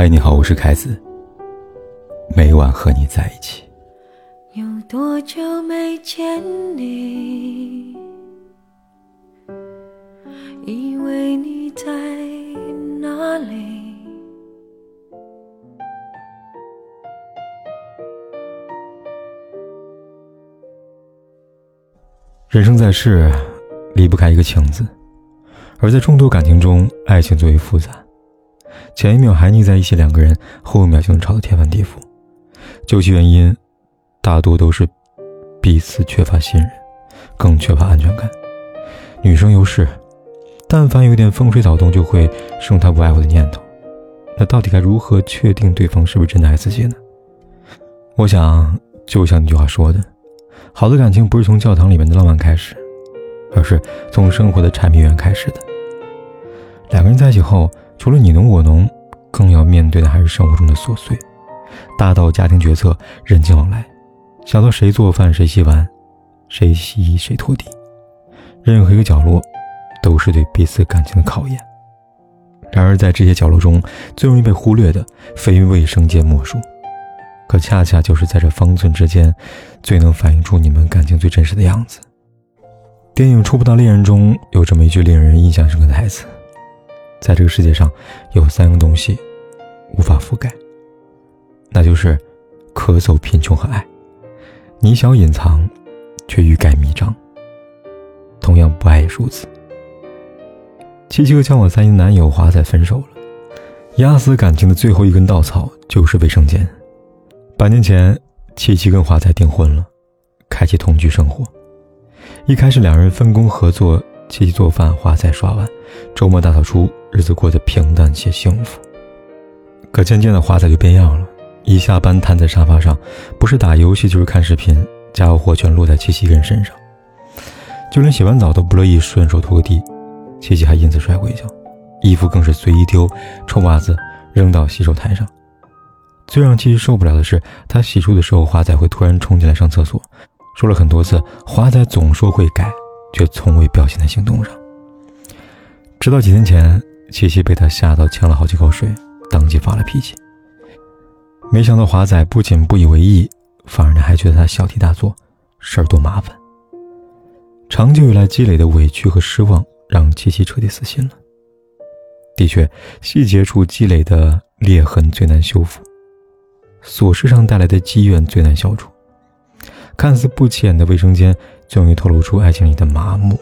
嗨，你好，我是凯子。每晚和你在一起。有多久没见你？以为你在哪里？人生在世，离不开一个情字，而在众多感情中，爱情最为复杂。前一秒还腻在一起两个人，后一秒就能吵得天翻地覆。究其原因，大多都是彼此缺乏信任，更缺乏安全感。女生尤是，但凡有点风吹草动，就会生他不爱我的念头。那到底该如何确定对方是不是真的爱自己呢？我想，就像那句话说的：“好的感情不是从教堂里面的浪漫开始，而是从生活的柴米油盐开始的。”两个人在一起后，除了你侬我侬，更要面对的还是生活中的琐碎，大到家庭决策、人情往来，小到谁做饭、谁洗碗、谁洗衣、谁拖地，任何一个角落，都是对彼此感情的考验。然而，在这些角落中，最容易被忽略的，非卫生间莫属，可恰恰就是在这方寸之间，最能反映出你们感情最真实的样子。电影《触不到恋人》中有这么一句令人印象深刻的台词。在这个世界上，有三个东西无法覆盖，那就是咳嗽、贫穷和爱。你想隐藏，却欲盖弥彰。同样，不爱也如此。七七和交往三年男友华仔分手了，压死感情的最后一根稻草就是卫生间。半年前，七七跟华仔订婚了，开启同居生活。一开始，两人分工合作。七七做饭，华仔刷碗，周末大扫除，日子过得平淡且幸福。可渐渐的，华仔就变样了，一下班瘫在沙发上，不是打游戏就是看视频，家务活全落在七七一个人身上，就连洗完澡都不乐意顺手拖个地，七七还因此摔过一跤，衣服更是随意丢，臭袜子扔到洗手台上。最让七七受不了的是，他洗漱的时候，华仔会突然冲进来上厕所，说了很多次，华仔总说会改。却从未表现在行动上。直到几天前，七七被他吓到，呛了好几口水，当即发了脾气。没想到华仔不仅不以为意，反而还觉得他小题大做，事儿多麻烦。长久以来积累的委屈和失望，让七七彻底死心了。的确，细节处积累的裂痕最难修复，琐事上带来的积怨最难消除。看似不起眼的卫生间。最容易透露出爱情里的麻木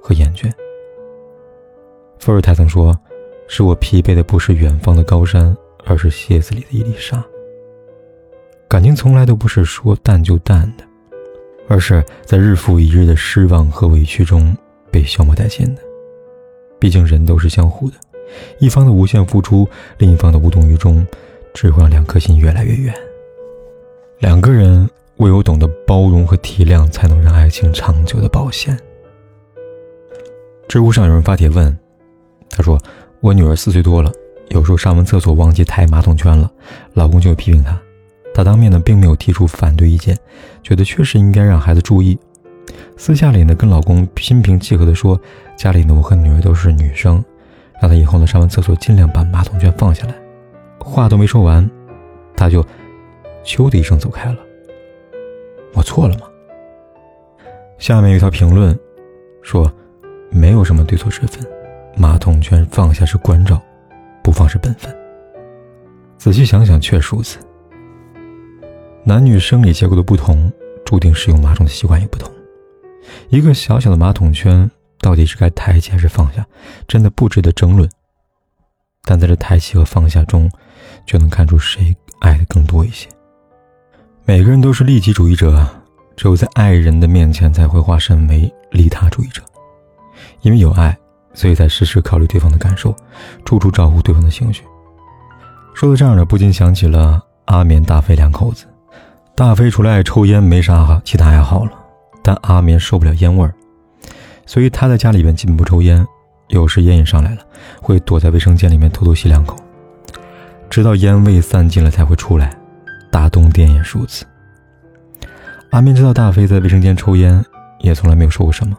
和厌倦。伏尔泰曾说：“使我疲惫的不是远方的高山，而是鞋子里的一粒沙。”感情从来都不是说淡就淡的，而是在日复一日的失望和委屈中被消磨殆尽的。毕竟人都是相互的，一方的无限付出，另一方的无动于衷，只会让两颗心越来越远。两个人。唯有懂得包容和体谅，才能让爱情长久的保鲜。知乎上有人发帖问：“他说我女儿四岁多了，有时候上完厕所忘记抬马桶圈了，老公就会批评她。她当面呢并没有提出反对意见，觉得确实应该让孩子注意。私下里呢跟老公心平气和地说，家里呢我和女儿都是女生，让她以后呢上完厕所尽量把马桶圈放下来。话都没说完，他就咻的一声走开了。”我错了吗？下面有条评论，说，没有什么对错之分，马桶圈放下是关照，不放是本分。仔细想想，确如此。男女生理结构的不同，注定使用马桶的习惯也不同。一个小小的马桶圈，到底是该抬起还是放下，真的不值得争论。但在这抬起和放下中，就能看出谁爱的更多一些。每个人都是利己主义者，只有在爱人的面前才会化身为利他主义者。因为有爱，所以才时时考虑对方的感受，处处照顾对方的情绪。说到这儿呢，不禁想起了阿棉、大飞两口子。大飞除了爱抽烟，没啥其他爱好了，但阿棉受不了烟味儿，所以他在家里边基本不抽烟。有时烟瘾上来了，会躲在卫生间里面偷偷吸两口，直到烟味散尽了才会出来。大冬天也如此。阿明知道大飞在卫生间抽烟，也从来没有说过什么。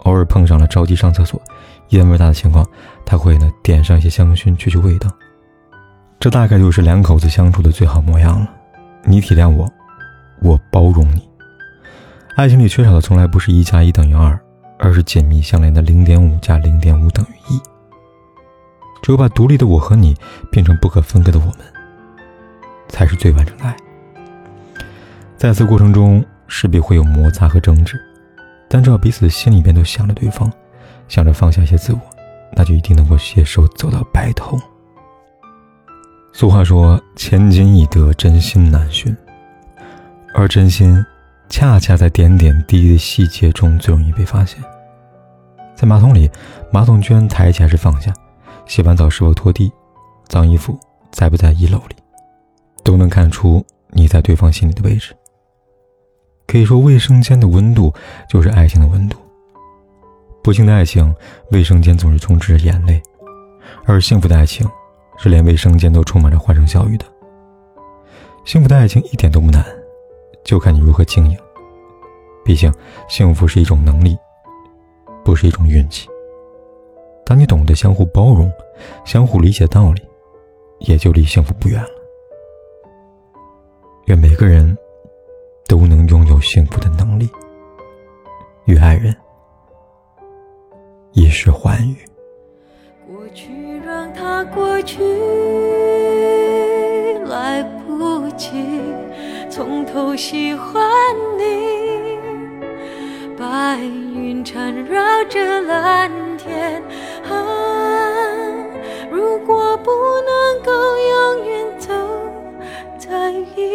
偶尔碰上了着急上厕所、烟味大的情况，他会呢点上一些香薰去去味道。这大概就是两口子相处的最好模样了。你体谅我，我包容你。爱情里缺少的从来不是一加一等于二，而是紧密相连的零点五加零点五等于一。只有把独立的我和你变成不可分割的我们，才是最完整的爱。在此过程中，势必会有摩擦和争执，但只要彼此的心里边都想着对方，想着放下一些自我，那就一定能够携手走到白头。俗话说：“千金易得，真心难寻。”而真心，恰恰在点点滴滴的细节中最容易被发现。在马桶里，马桶居然抬起还是放下？洗完澡是否拖地？脏衣服在不在衣篓里？都能看出你在对方心里的位置。可以说，卫生间的温度就是爱情的温度。不幸的爱情，卫生间总是充斥着眼泪；而幸福的爱情。是连卫生间都充满着欢声笑语的。幸福的爱情一点都不难，就看你如何经营。毕竟，幸福是一种能力，不是一种运气。当你懂得相互包容、相互理解道理，也就离幸福不远了。愿每个人都能拥有幸福的能力，与爱人一世欢愉。过去。让它过去，来不及从头喜欢你。白云缠绕着蓝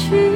去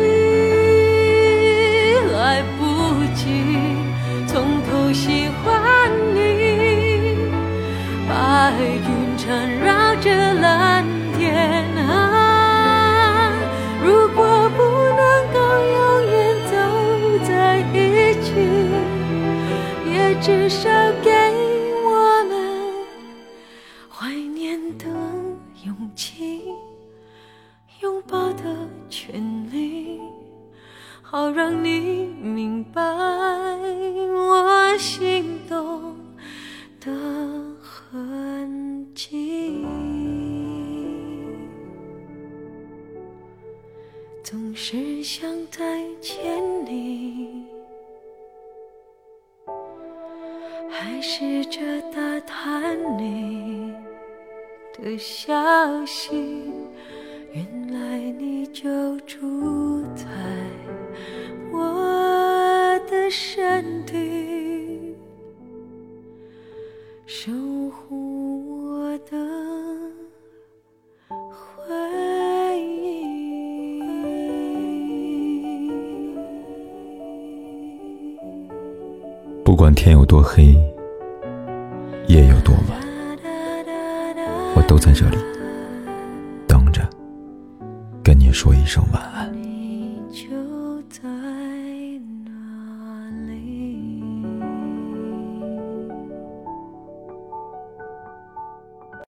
好让你明白我心动的痕迹。总是想再见你。还试着打探你的消息，原来你就住在我的身体，守护我的回忆。不管天有多黑。夜有多晚，我都在这里等着，跟你说一声晚安。